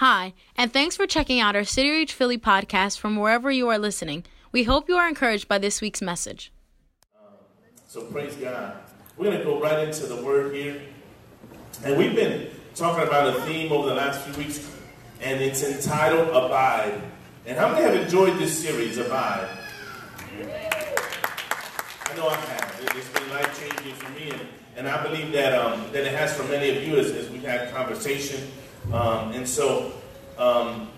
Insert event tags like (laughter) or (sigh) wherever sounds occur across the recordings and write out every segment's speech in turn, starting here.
Hi, and thanks for checking out our City Reach Philly podcast from wherever you are listening. We hope you are encouraged by this week's message. So praise God. We're going to go right into the word here. And we've been talking about a theme over the last few weeks, and it's entitled Abide. And how many have enjoyed this series, Abide? I know I have. It's been life changing for me, and, and I believe that, um, that it has for many of you as, as we've had conversation. Um, and so, um,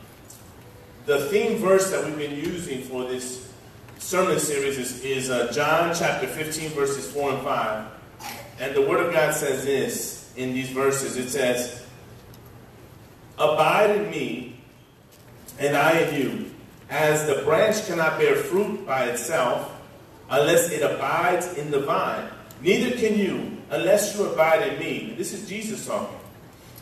the theme verse that we've been using for this sermon series is, is uh, John chapter 15, verses 4 and 5. And the Word of God says this in these verses it says, Abide in me, and I in you, as the branch cannot bear fruit by itself unless it abides in the vine. Neither can you unless you abide in me. This is Jesus talking.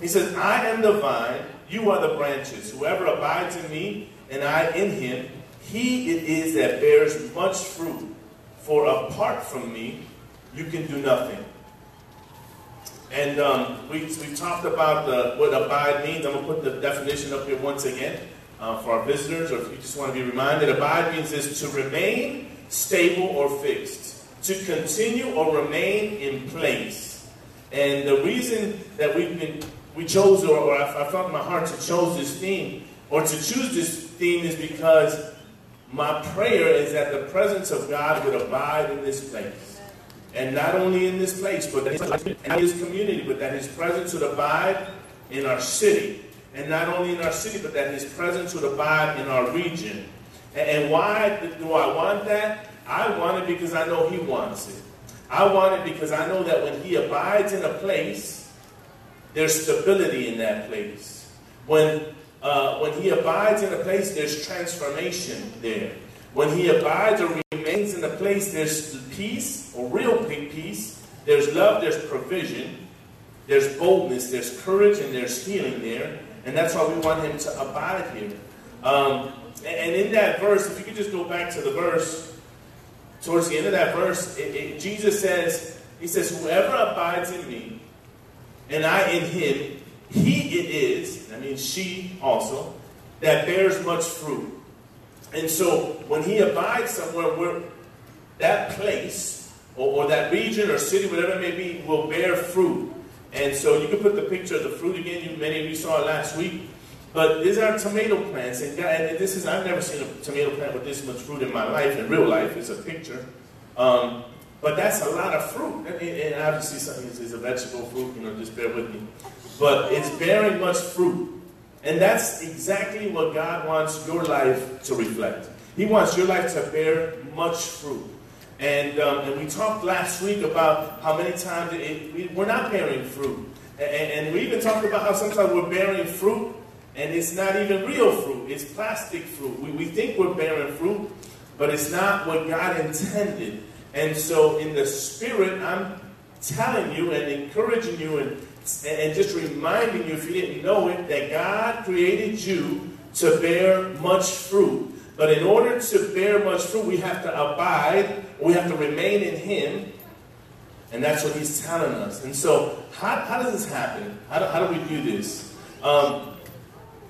He says, I am the vine, you are the branches. Whoever abides in me and I in him, he it is that bears much fruit. For apart from me, you can do nothing. And um, we, we talked about the, what abide means. I'm going to put the definition up here once again uh, for our visitors, or if you just want to be reminded. Abide means is to remain stable or fixed, to continue or remain in place. And the reason that we've been we chose, or, or I, I, felt in my heart to choose this theme, or to choose this theme is because my prayer is that the presence of God would abide in this place. And not only in this place, but in his community, but that his presence would abide in our city. And not only in our city, but that his presence would abide in our region. And, and why do I want that? I want it because I know he wants it. I want it because I know that when he abides in a place, there's stability in that place. When, uh, when he abides in a place, there's transformation there. When he abides or remains in a place, there's peace, or real peace. There's love, there's provision, there's boldness, there's courage, and there's healing there. And that's why we want him to abide here. Um, and in that verse, if you could just go back to the verse, towards the end of that verse, it, it, Jesus says, He says, Whoever abides in me and I in him, he it is, I mean she also, that bears much fruit. And so when he abides somewhere where that place or, or, that region or city, whatever it may be, will bear fruit. And so you can put the picture of the fruit again. You, many of you saw it last week. But these are tomato plants, and, and this is I've never seen a tomato plant with this much fruit in my life. In real life, it's a picture. Um, but that's a lot of fruit. And, obviously, something is a vegetable fruit, you know, just bear with me. But it's bearing much fruit. And that's exactly what God wants your life to reflect. He wants your life to bear much fruit. And, um, and we talked last week about how many times it, we, we're not bearing fruit. And, and we even talked about how sometimes we're bearing fruit and it's not even real fruit, it's plastic fruit. We, we think we're bearing fruit, but it's not what God intended. And so, in the spirit, I'm telling you and encouraging you and, and just reminding you, if you didn't know it, that God created you to bear much fruit. But in order to bear much fruit, we have to abide, we have to remain in Him. And that's what He's telling us. And so, how, how does this happen? How do, how do we do this? Um,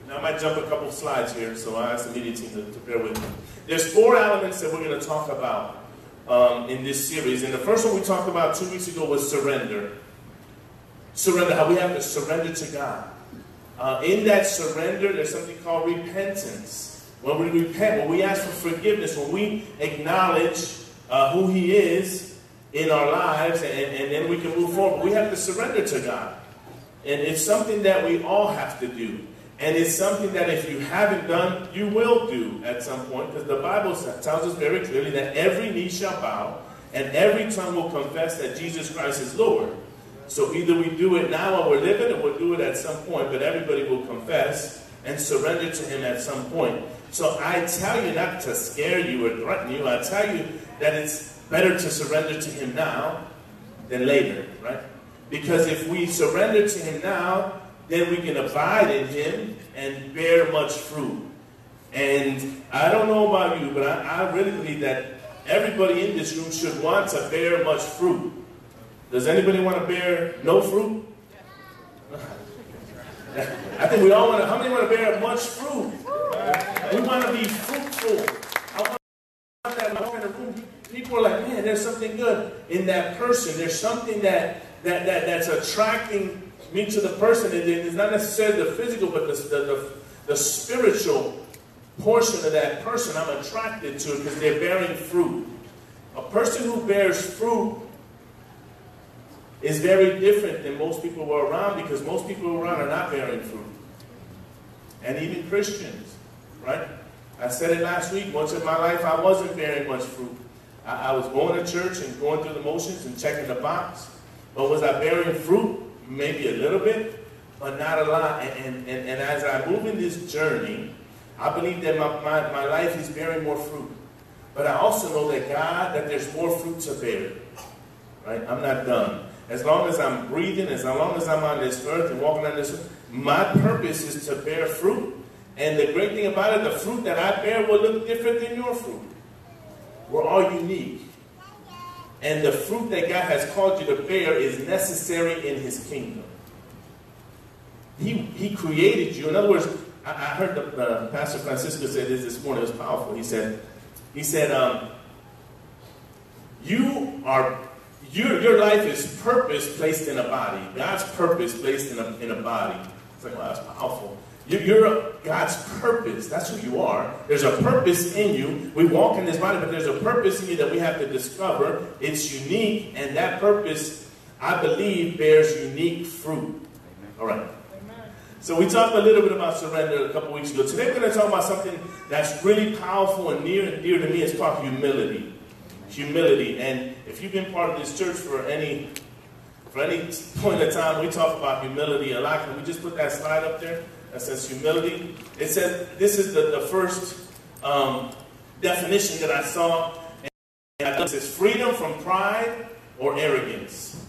now, I might jump a couple slides here, so I ask the media team to, to bear with me. There's four elements that we're going to talk about um, in this series. And the first one we talked about two weeks ago was surrender. Surrender, how we have to surrender to God. Uh, in that surrender, there's something called repentance. When we repent, when we ask for forgiveness, when we acknowledge uh, who He is in our lives, and, and then we can move forward, we have to surrender to God. And it's something that we all have to do. And it's something that if you haven't done, you will do at some point, because the Bible tells us very clearly that every knee shall bow and every tongue will confess that Jesus Christ is Lord. So either we do it now while we're living, or we'll do it at some point, but everybody will confess and surrender to Him at some point. So I tell you not to scare you or threaten you. I tell you that it's better to surrender to Him now than later, right? Because if we surrender to Him now, then we can abide in him and bear much fruit. And I don't know about you, but I, I really believe that everybody in this room should want to bear much fruit. Does anybody want to bear no fruit? (laughs) I think we all want to, how many want to bear much fruit? We want to be fruitful. I want that in the room. People are like, man, there's something good in that person. There's something that, that, that that's attracting me to the person. And it's not necessarily the physical, but the, the, the, spiritual portion of that person I'm attracted to because they're bearing fruit. A person who bears fruit is very different than most people who are around because most people around are not bearing fruit. And even Christians, right? I said it last week. Once in my life, I wasn't bearing much fruit. I, I was going to church and going through the motions and checking the box. But was I bearing fruit? Maybe a little bit, but not a lot. And, and, and, and as I move in this journey, I believe that my, my, my life is bearing more fruit. But I also know that God, that there's more fruit to bear. Right? I'm not done. As long as I'm breathing, as long as I'm on this earth and walking on this earth, my purpose is to bear fruit. And the great thing about it, the fruit that I bear will look different than your fruit. We're all unique. And the fruit that God has called you to bear is necessary in his kingdom. He, he created you. In other words, I, I heard the, uh, Pastor Francisco say this this morning. It was powerful. He said, he said, um, you are your, your life is purpose placed in a body. God's purpose placed in a, in a body. It's like, wow, that's powerful. You're, you're God's purpose. That's who you are. There's a purpose in you. We walk in this body, but there's a purpose in you that we have to discover. It's unique, and that purpose, I believe, bears unique fruit. Amen. All right. So we talked a little bit about surrender a couple weeks ago. Today we're going to talk about something that's really powerful and near and dear to me. It's called humility. Humility. And if you've been part of this church for any for any point of time, we talk about humility a lot. Can we just put that slide up there that says humility? It says this is the, the first um, definition that I saw. And it says freedom from pride or arrogance.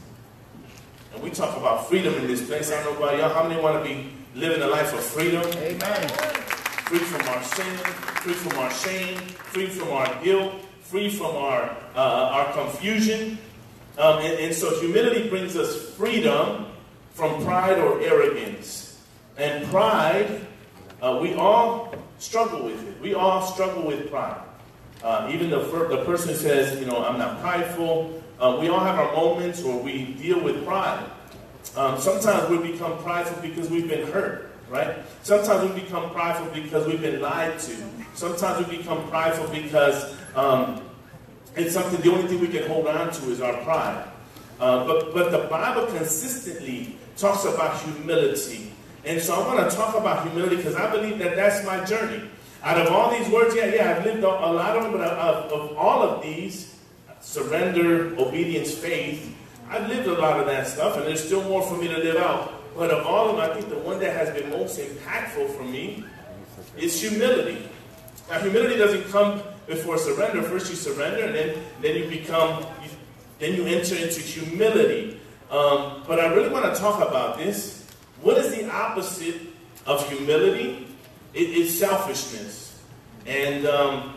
And we talk about freedom in this place. I don't know about y'all. How many want to be living a life of freedom? Amen. Free from our sin, free from our shame, free from our guilt, free from our, uh, our confusion. Um, and, and so humility brings us freedom from pride or arrogance. And pride, uh, we all struggle with it. We all struggle with pride. Uh, even the, the person says, you know, I'm not prideful. Uh, we all have our moments where we deal with pride. Um, sometimes we become prideful because we've been hurt, right? Sometimes we become prideful because we've been lied to. Sometimes we become prideful because um, it's something, the only thing we can hold on to is our pride. Uh, but, but the Bible consistently talks about humility. And so I want to talk about humility because I believe that that's my journey. Out of all these words, yeah, yeah, I've lived a lot of them, but of, of all of these, surrender, obedience, faith, I've lived a lot of that stuff, and there's still more for me to live out. But of all of them, I think the one that has been most impactful for me is humility. Now, humility doesn't come before surrender. First, you surrender, and then, then you become, you, then you enter into humility. Um, but I really want to talk about this. What is the opposite of humility? It, it's selfishness. And um,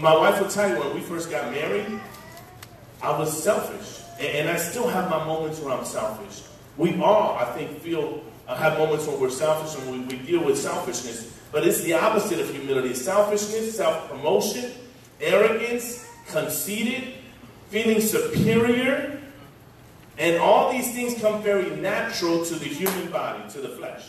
my wife will tell you when we first got married, I was selfish. And, and I still have my moments where I'm selfish. We all, I think, feel uh, have moments when we're selfish and we, we deal with selfishness. But it's the opposite of humility. Selfishness, self-promotion, arrogance, conceited, feeling superior. And all these things come very natural to the human body, to the flesh.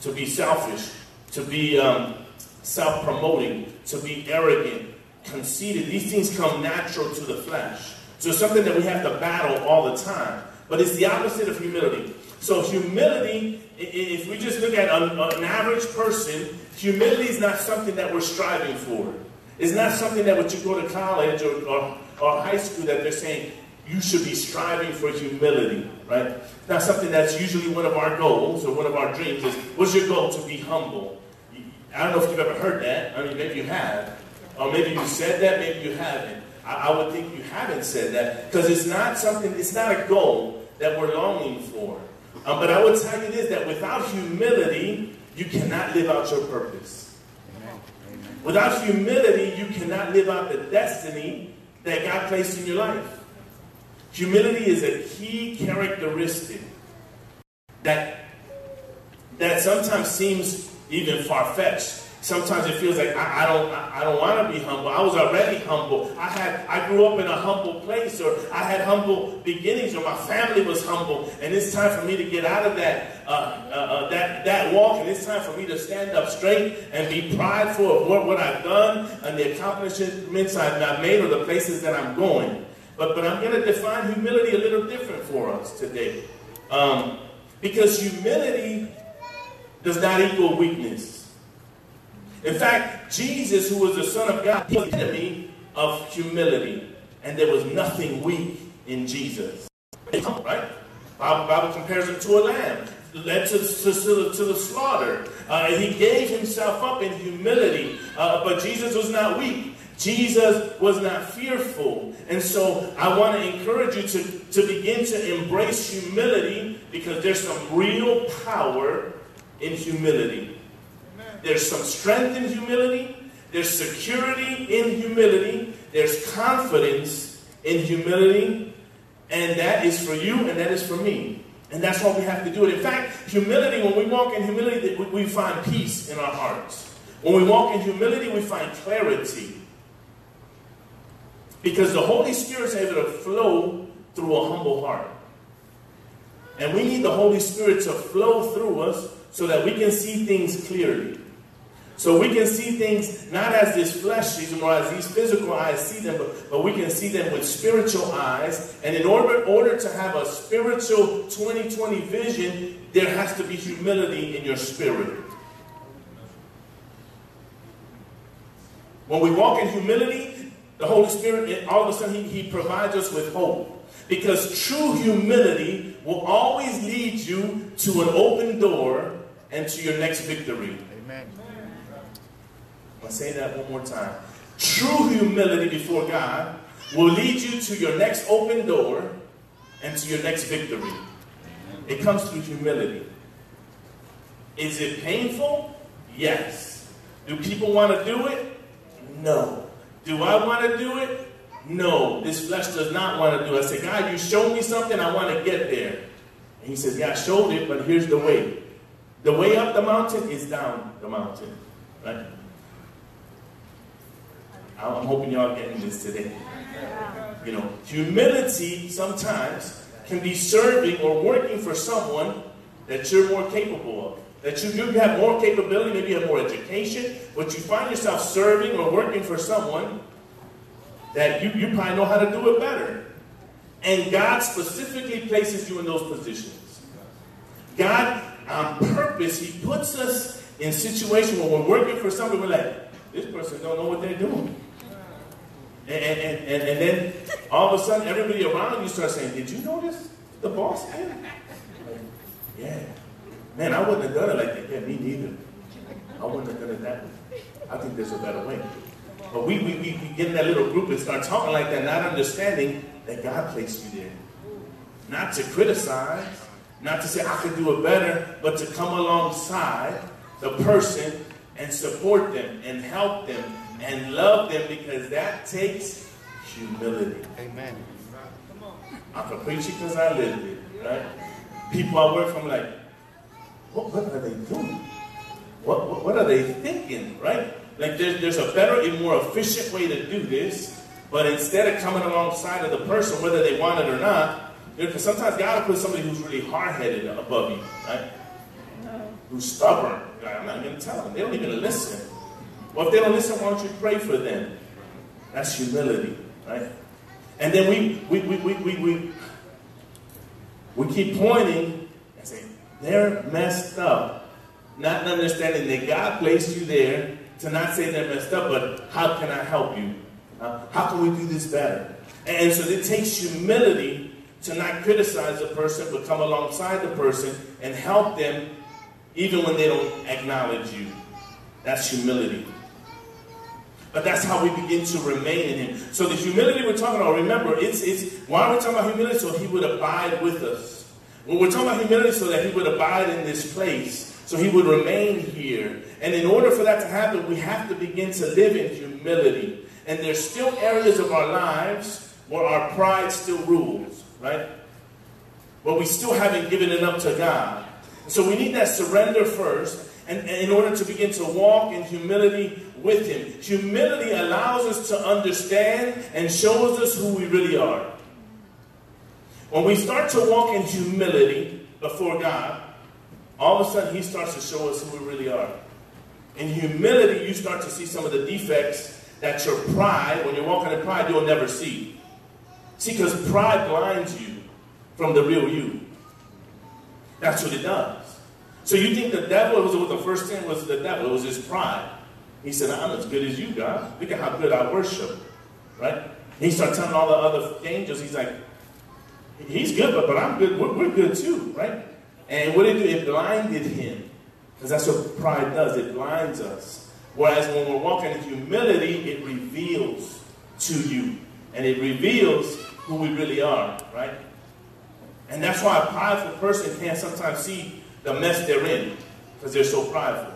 To be selfish, to be um, self-promoting, to be arrogant, conceited. These things come natural to the flesh. So it's something that we have to battle all the time. But it's the opposite of humility. So humility, if we just look at an, average person, humility is not something that we're striving for. It's not something that when you go to college or, or, or high school that they're saying, you should be striving for humility, right? Not something that's usually one of our goals or one of our dreams is, what's your goal? To be humble. I don't know if you've ever heard that. I mean, maybe you have. Or maybe you said that, maybe you haven't. I, I would think you haven't said that because it's not something, it's not a goal that we're longing for. Um, but I would tell you this that without humility, you cannot live out your purpose. Amen. Without humility, you cannot live out the destiny that God placed in your life. Humility is a key characteristic that that sometimes seems even far-fetched. Sometimes it feels like I, I don't I, I don't want to be humble. I was already humble. I had I grew up in a humble place, or I had humble beginnings, or my family was humble, and it's time for me to get out of that uh, uh, uh, that that walk, and it's time for me to stand up straight and be prideful of what, what I've done and the accomplishments I've made, or the places that I'm going. But but I'm going to define humility a little different for us today, um, because humility does not equal weakness. In fact, Jesus, who was the Son of God, he was the enemy of humility. And there was nothing weak in Jesus. Right? Bible, Bible compares him to a lamb led to, to, to, the slaughter. Uh, he gave himself up in humility. Uh, but Jesus was not weak. Jesus was not fearful. And so I want to encourage you to, to begin to embrace humility because there's some real power in humility. There's some strength in humility. There's security in humility. There's confidence in humility. And that is for you and that is for me. And that's why we have to do it. In fact, humility, when we walk in humility, we find peace in our hearts. When we walk in humility, we find clarity. Because the Holy Spirit is able to flow through a humble heart. And we need the Holy Spirit to flow through us so that we can see things clearly. So we can see things not as this flesh sees them or as these physical eyes see them, but, but we can see them with spiritual eyes. And in order, order to have a spiritual 2020 vision, there has to be humility in your spirit. When we walk in humility, the Holy Spirit, all of a sudden, he, he provides us with hope. Because true humility will always lead you to an open door and to your next victory. Amen. I'll say that one more time. True humility before God will lead you to your next open door and to your next victory. It comes through humility. Is it painful? Yes. Do people want to do it? No. Do I want to do it? No. This flesh does not want to do it. I say, God, you showed me something, I want to get there. And he says, Yeah, I showed it, but here's the way. The way up the mountain is down the mountain. Right? I'm hoping y'all are getting this today. You know, humility sometimes can be serving or working for someone that you're more capable of. That you, you have more capability, maybe you have more education, but you find yourself serving or working for someone that you, you probably know how to do it better. And God specifically places you in those positions. God, on purpose, He puts us in situations where we're working for somebody, we're like, this person don't know what they're doing. And, and, and, and then all of a sudden, everybody around you starts saying, Did you notice the boss Like, (laughs) yeah. Man, I wouldn't have done it like that. Yeah, me neither. I wouldn't have done it that way. I think there's a better way. But we, we, we, we get in that little group and start talking like that, not understanding that God placed you there. Not to criticize, not to say I could do it better, but to come alongside the person and support them and help them and love them because that takes humility. Amen. I can preach it because I live it, right? People I work from like, what, what are they doing? What, what, what, are they thinking, right? Like there's, there's a better and more efficient way to do this, but instead of coming alongside of the person, whether they want it or not, because sometimes God will put somebody who's really hard-headed above you, right? Who's stubborn. I'm not even telling them. They don't even listen. Well, if they don't listen, why don't you pray for them? That's humility, right? And then we we we we we, we, we keep pointing and saying, they're messed up. Not understanding that God placed you there to not say they're messed up, but how can I help you? Uh, how can we do this better? And so it takes humility to not criticize the person, but come alongside the person and help them even when they don't acknowledge you. That's humility. But that's how we begin to remain in Him. So the humility we're talking about, remember, it's, it's why are we talking about humility? So He would abide with us. When we're talking about humility, so that He would abide in this place, so He would remain here. And in order for that to happen, we have to begin to live in humility. And there's still areas of our lives where our pride still rules, right? Where we still haven't given it up to God. So we need that surrender first, and, and in order to begin to walk in humility with Him. Humility allows us to understand and shows us who we really are. When we start to walk in humility before God, all of a sudden He starts to show us who we really are. In humility, you start to see some of the defects that your pride, when you're walking in pride, you'll never see. See, because pride blinds you from the real you. That's what it does. So you think the devil was with the first thing was the devil, it was his pride. He said, I'm as good as you, God. Look at how good I worship. Right? He started telling all the other angels, he's like, he's good, but, but I'm good. We're, we're good too, right? And what did it do? It blinded him. Because that's what pride does. It blinds us. Whereas when we're walking in humility, it reveals to you. And it reveals who we really are, right? And that's why a prideful person can't sometimes see the mess they're in. Because they're so prideful.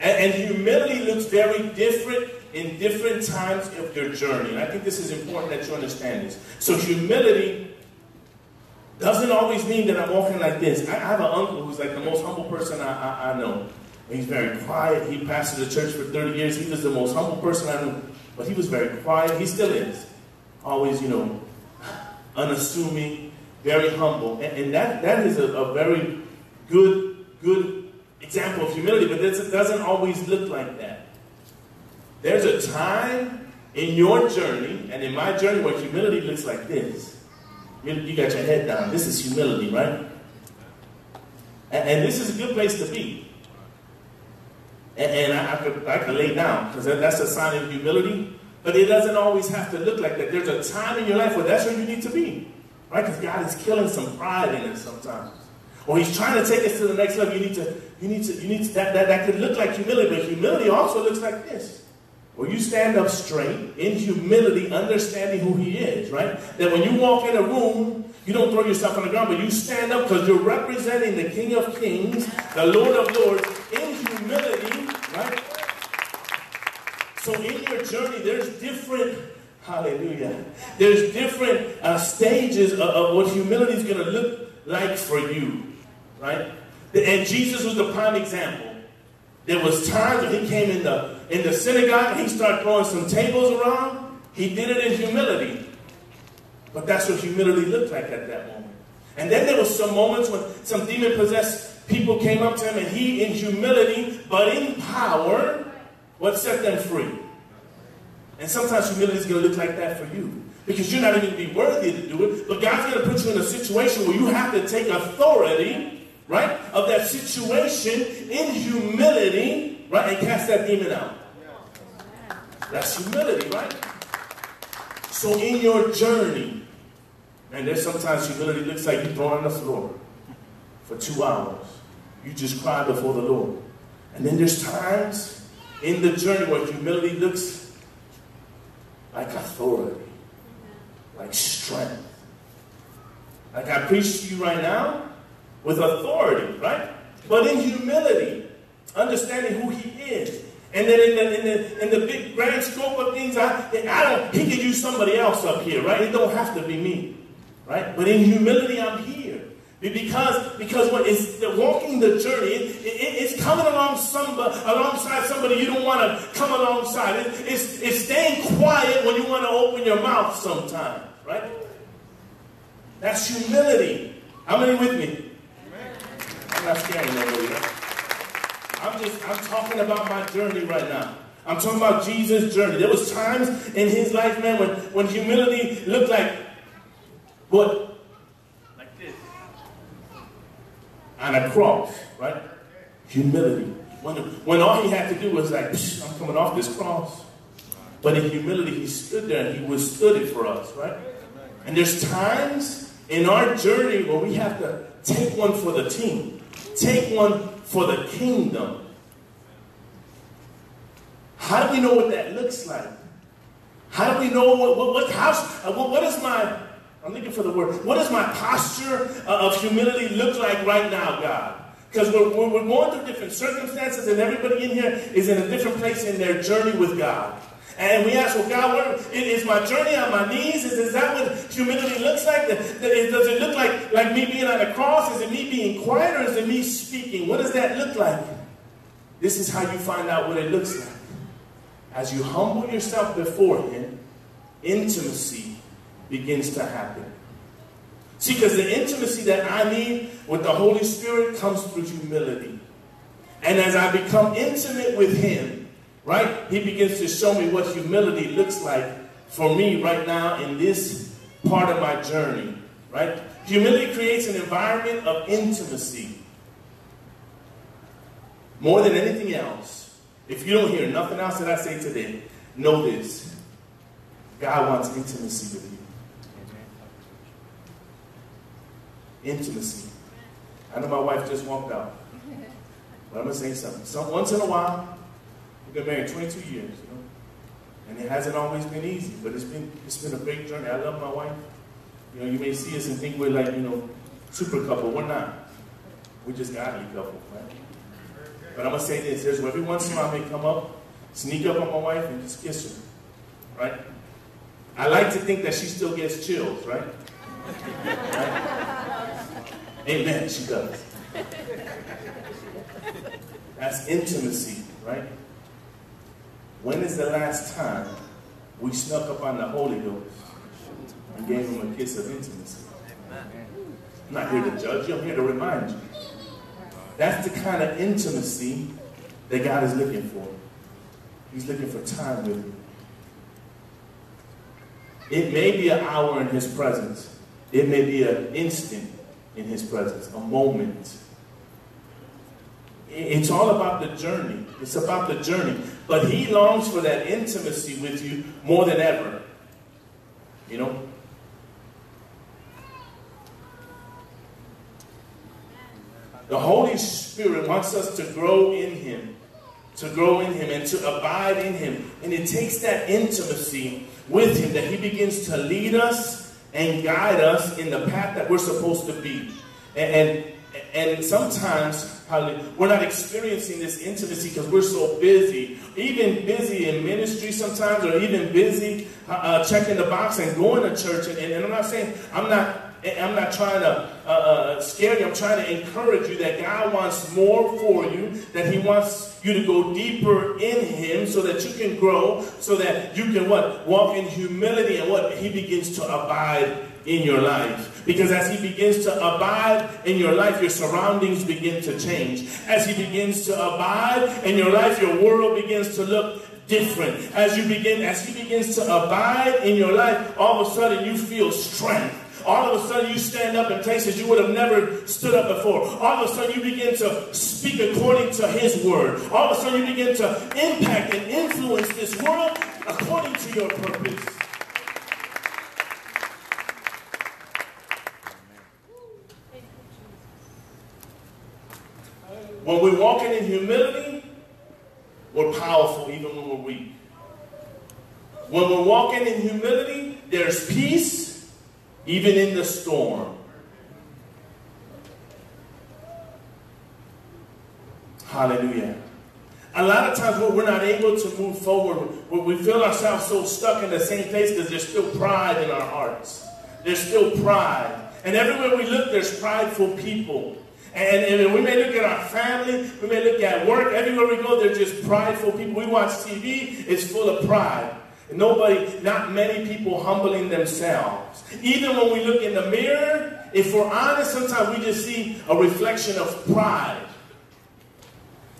And, and, humility looks very different in different times of your journey. And I think this is important that you understand this. So humility doesn't always mean that I'm walking like this. I, have an uncle who's like the most humble person I, I, I know. He's very quiet. He pastored the church for 30 years. He was the most humble person I knew. But he was very quiet. He still is. Always, you know, unassuming, very humble. And, and that, that is a, a very good, good example of humility, but it doesn't always look like that. There's a time in your journey and in my journey where humility looks like this. You, got your head down. This is humility, right? And, this is a good place to be. And, and I, I, could, I could lay down because that's a sign of humility. But it doesn't always have to look like that. There's a time in your life where that's where you need to be. Right? Because God is killing some pride in us sometimes or he's trying to take us to the next level, you need to, you need to, you need to, that, that, that could look like humility, but humility also looks like this. Where you stand up straight in humility, understanding who he is, right? That when you walk in a room, you don't throw yourself on the ground, but you stand up because you're representing the King of Kings, the Lord of Lords, in humility, right? So in your journey, there's different, hallelujah, there's different uh, stages of, of what humility is going to look like for you right? And Jesus was the prime example. There was times when he came in the in the synagogue and he started throwing some tables around. He did it in humility. But that's what humility looked like at that moment. And then there was some moments when some demon-possessed people came up to him and he, in humility, but in power, what set them free. And sometimes humility is going to look like that for you. Because you're not even going to be worthy to do it. But God's going to put you in a situation where you have to take authority right, of that situation in humility, right, and cast that demon out. That's humility, right? So in your journey, and there's sometimes humility looks like you thrown on the floor for two hours. You just cry before the Lord. And then there's times in the journey where humility looks like authority, like strength. Like I preach to you right now, with authority, right? But in humility, understanding who he is. And then in the, in the, in the big grand scope of things, I, I don't, he can use somebody else up here, right? It don't have to be me, right? But in humility, I'm here. Because, because it's the walking the journey, it, it, it's coming along somebody, alongside somebody you don't want to come alongside. It, it's, it's staying quiet when you want to open your mouth sometimes, right? That's humility. How many with me? Not scaring nobody. I'm just, I'm talking about my journey right now. I'm talking about Jesus' journey. There was times in his life, man, when, when humility looked like what? Like this. On a cross, right? Humility. When, when all he had to do was like, I'm coming off this cross. But in humility, he stood there and he withstood it for us, right? And there's times in our journey where we have to take one for the team. Take one for the kingdom. How do we know what that looks like? How do we know what, what, what how, uh, what, what is my, I'm looking for the word, what does my posture uh, of humility look like right now, God? Because we're, we're going through different circumstances and everybody in here is in a different place in their journey with God. And we ask, well, God, what, is my journey on my knees? Is, is that what humility looks like? Does it look like, like me being on the cross? Is it me being quiet or is it me speaking? What does that look like? This is how you find out what it looks like. As you humble yourself before Him, intimacy begins to happen. See, because the intimacy that I need with the Holy Spirit comes through humility. And as I become intimate with Him, right, He begins to show me what humility looks like for me right now in this part of my journey, right? Humility creates an environment of intimacy. More than anything else, if you don't hear nothing else that I say today, know this God wants intimacy with you. Intimacy. I know my wife just walked out. But I'm going to say something. Some, once in a while, been married 22 years, you know. And it hasn't always been easy, but it's been it's been a great journey. I love my wife. You know, you may see us and think we're like, you know, super couple. We're not. We're just godly couple, right? But I'm gonna say this: there's every once in a while I may come up, sneak up on my wife and just kiss her, right? I like to think that she still gets chills, right? right? Amen. She does. That's intimacy, right? When is the last time we snuck up on the Holy Ghost and gave him a kiss of intimacy? I'm not here to judge you, I'm here to remind you. That's the kind of intimacy that God is looking for. He's looking for time with you. It may be an hour in His presence, it may be an instant in His presence, a moment. It's all about the journey. It's about the journey. But He longs for that intimacy with you more than ever. You know, The Holy Spirit wants us to grow in Him, to grow in Him and to abide in Him. And it takes that intimacy with Him that He begins to lead us and guide us in the path that we're supposed to be. And, and, and sometimes we're not experiencing this intimacy because we're so busy, even busy in ministry sometimes, or even busy uh, uh checking the box and going to church. And, and I'm not saying I'm not I'm not trying to uh, uh, scare you. I'm trying to encourage you that God wants more for you, that He wants you to go deeper in Him so that you can grow, so that you can what? Walk in humility and what? He begins to abide in your life. Because as He begins to abide in your life, your surroundings begin to change. As He begins to abide in your life, your world begins to look different. As you begin, as He begins to abide in your life, all of a sudden you feel strength all of a sudden you stand up and in places you would have never stood up before. All of a sudden you begin to speak according to His word. All of a sudden you begin to impact and influence this world according to your purpose. When we're walking in humility, we're powerful even when we're weak. When we're walking in humility, there's peace even in the storm. Hallelujah. A lot of times we're not able to move forward, we feel ourselves so stuck in the same place because there's still pride in our hearts. There's still pride. And everywhere we look, there's prideful people. And, and, we may look at our family, we may look at work, everywhere we go, there's just prideful people. We watch TV, it's full of pride. Nobody, not many people humbling themselves. Even when we look in the mirror, if we're honest, sometimes we just see a reflection of pride.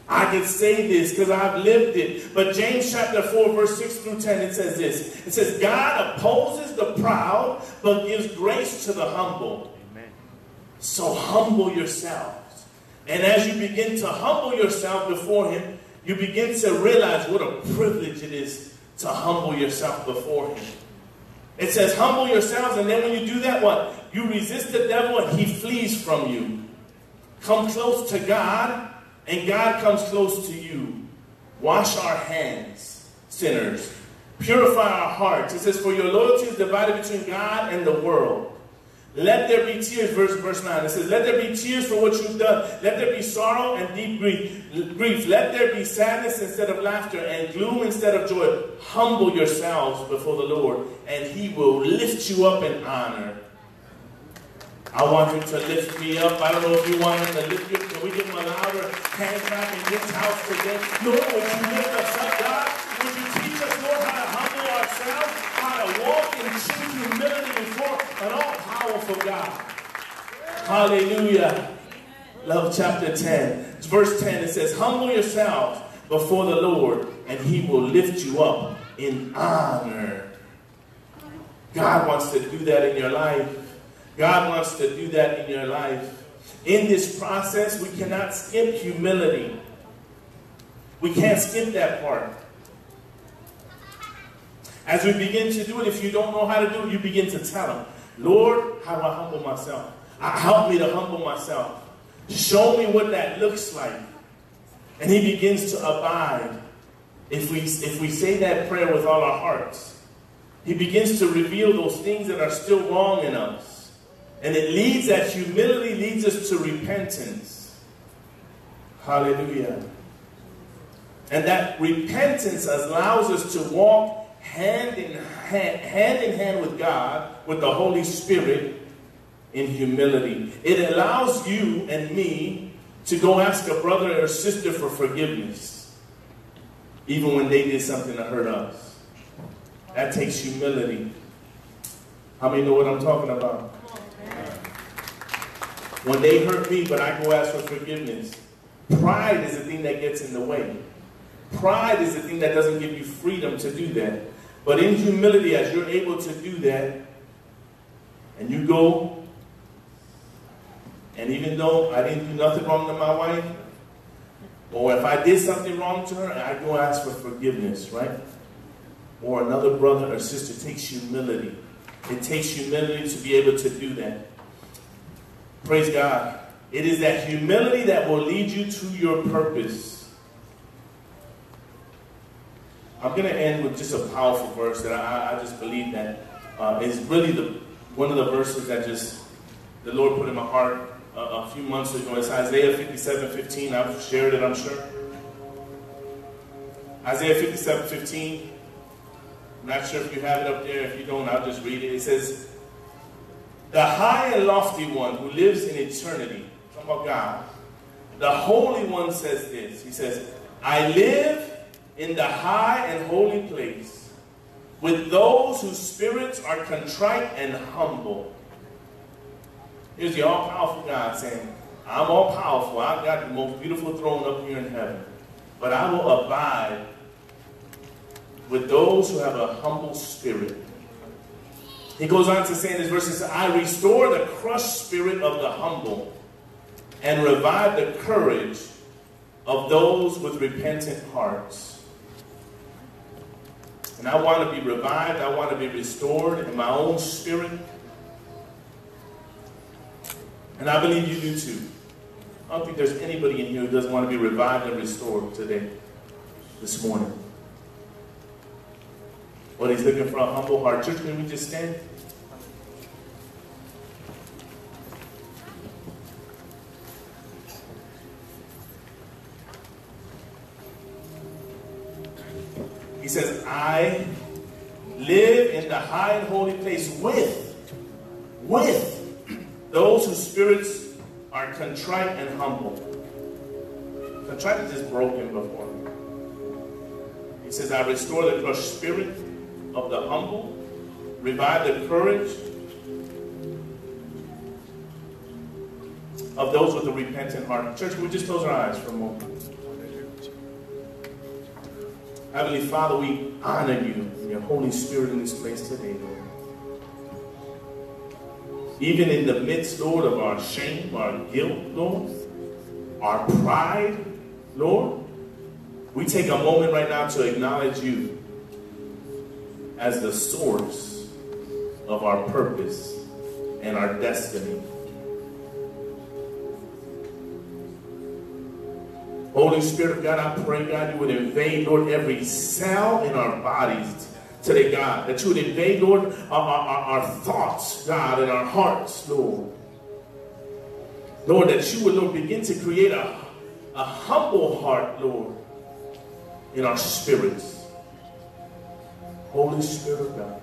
I can say this because I've lived it. But James chapter 4, verse 6 through 10, it says this. It says, God opposes the proud, but gives grace to the humble. Amen. So humble yourselves. And as you begin to humble yourself before Him, you begin to realize what a privilege it is to humble yourself before Him. It says, humble yourselves, and then when you do that, what? You resist the devil and he flees from you. Come close to God, and God comes close to you. Wash our hands, sinners. Purify our hearts. It says, for your loyalty is divided between God and the world. Let there be tears, verse, verse 9. It says, Let there be tears for what you've done. Let there be sorrow and deep grief. grief. Let there be sadness instead of laughter and gloom instead of joy. Humble yourselves before the Lord, and he will lift you up in honor. I want him to lift me up. I don't know if you want him to lift you up. Can we give him a louder hand clap in this house today? Lord, would you lift us up, God? Would you teach us, Lord, how to humble ourselves, how to walk in true humility before an all-powerful God? Hallelujah. Love chapter 10. Verse 10, it says, Humble yourselves before the Lord, and he will lift you up in honor. God wants to do that in your life. God wants to do that in your life. In this process, we cannot skip humility. We can't skip that part. As we begin to do it, if you don't know how to do it, you begin to tell him, Lord, how I humble myself? I, Help me to humble myself. Show me what that looks like. And he begins to abide. If we, if we say that prayer with all our hearts, he begins to reveal those things that are still wrong in us. And it leads, that humility leads us to repentance. Hallelujah. And that repentance allows us to walk hand in hand, hand in hand with God, with the Holy Spirit, in humility. It allows you and me to go ask a brother or sister for forgiveness, even when they did something to hurt us. That takes humility. How many know what I'm talking about? When they hurt me, but I go ask for forgiveness. Pride is the thing that gets in the way. Pride is the thing that doesn't give you freedom to do that. But in humility, as you're able to do that, and you go, and even though I didn't do nothing wrong to my wife, or if I did something wrong to her, I go ask for forgiveness, right? Or another brother or sister takes humility. It takes humility to be able to do that. Praise God. It is that humility that will lead you to your purpose. I'm going to end with just a powerful verse that I, I just believe that uh, is really the one of the verses that just the Lord put in my heart uh, a few months ago. It's Isaiah 57 15. I've shared it, I'm sure. Isaiah 57 15. I'm not sure if you have it up there. If you don't, I'll just read it. It says, the high and lofty one who lives in eternity, talking about God, the Holy One says this. He says, I live in the high and holy place with those whose spirits are contrite and humble. Here's the all powerful God saying, I'm all powerful. I've got the most beautiful throne up here in heaven. But I will abide with those who have a humble spirit he goes on to say in this verse, he says, I restore the crushed spirit of the humble and revive the courage of those with repentant hearts. And I want to be revived. I want to be restored in my own spirit. And I believe you do too. I don't think there's anybody in here who doesn't want to be revived and restored today, this morning. But he's looking for a humble heart. Church, can we just stand? I live in the high and holy place with, with those whose spirits are contrite and humble. Contrite is just broken before me. He says, I restore the crushed spirit of the humble, revive the courage of those with a repentant heart. Church, we just close our eyes for a moment? Heavenly Father, we honor you and your Holy Spirit in this place today, Lord. Even in the midst, Lord, of our shame, our guilt, Lord, our pride, Lord, we take a moment right now to acknowledge you as the source of our purpose and our destiny. Holy Spirit of God, I pray, God, you would invade, Lord, every cell in our bodies today, God. That you would invade, Lord, our, our, our thoughts, God, and our hearts, Lord. Lord, that you would, Lord, begin to create a, a humble heart, Lord, in our spirits. Holy Spirit of God.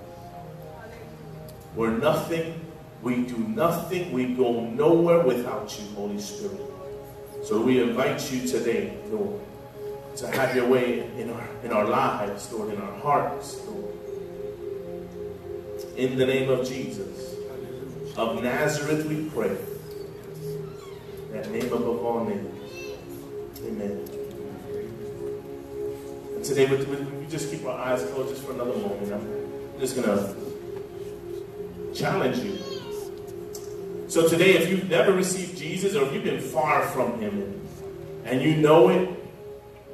We're nothing, we do nothing, we go nowhere without you, Holy Spirit. So we invite you today, Lord, to have your way in our in our lives, Lord, in our hearts, Lord. In the name of Jesus. Of Nazareth we pray. That name above all names. Amen. And today we, we, just keep our eyes closed just for another moment. I'm just gonna challenge you. So today, if you've never received Jesus or if you've been far from him and, you know it,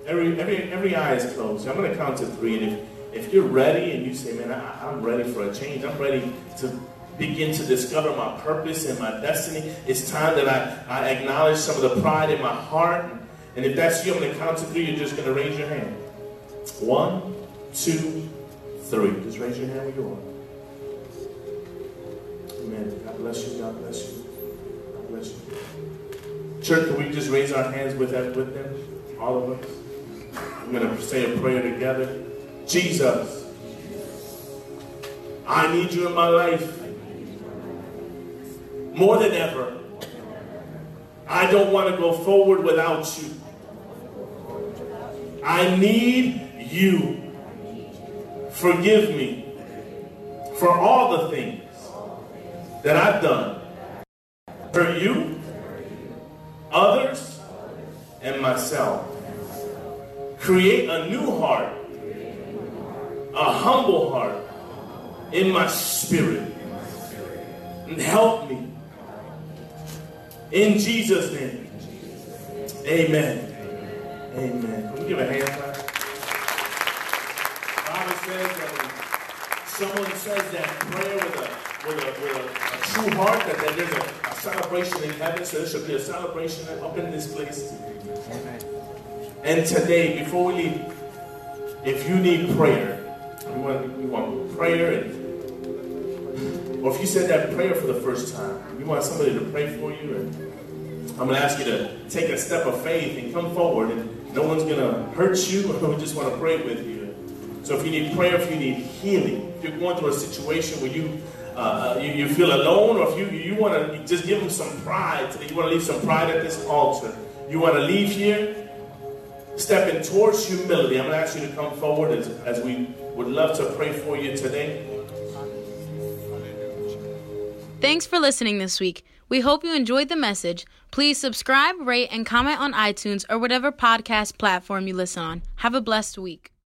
every, every, every eye is closed. I'm going to count to three. And if, if you're ready and you say, man, I, I'm ready for a change, I'm ready to begin to discover my purpose and my destiny, it's time that I, I acknowledge some of the pride in my heart. And if that's you, I'm going to count to three. You're just going to raise your hand. One, two, three. Just raise your hand where you are. Amen. God bless you. God bless you. God bless you. Church, can we just raise our hands with that with them? All of us. I'm going to say a prayer together. Jesus, I need you in my life more than ever. I don't want to go forward without you. I need you. Forgive me for all the things that I've done for you, others, and myself. Create a new heart, a humble heart in my spirit, and help me. In Jesus' name, amen. Amen. Can we give a hand clap? Bible says that someone says that prayer with a with a, with a, a true heart, that, that there's a, a, celebration in heaven. So there should be a celebration up in this place. Amen. And today, before we leave, if you need prayer, we want, we want prayer, and, or if you said that prayer for the first time, you want somebody to pray for you, and I'm going to ask you to take a step of faith and come forward, and no one's going to hurt you, (laughs) we just want to pray with you. So if you need prayer, if you need healing, if you're going through a situation where you uh, you, you, feel alone, or if you, you want to just give them some pride, you want to leave some pride at this altar, you want to leave here stepping towards humility, I'm going to ask you to come forward as, as we would love to pray for you today. Thanks for listening this week. We hope you enjoyed the message. Please subscribe, rate, and comment on iTunes or whatever podcast platform you listen on. Have a blessed week.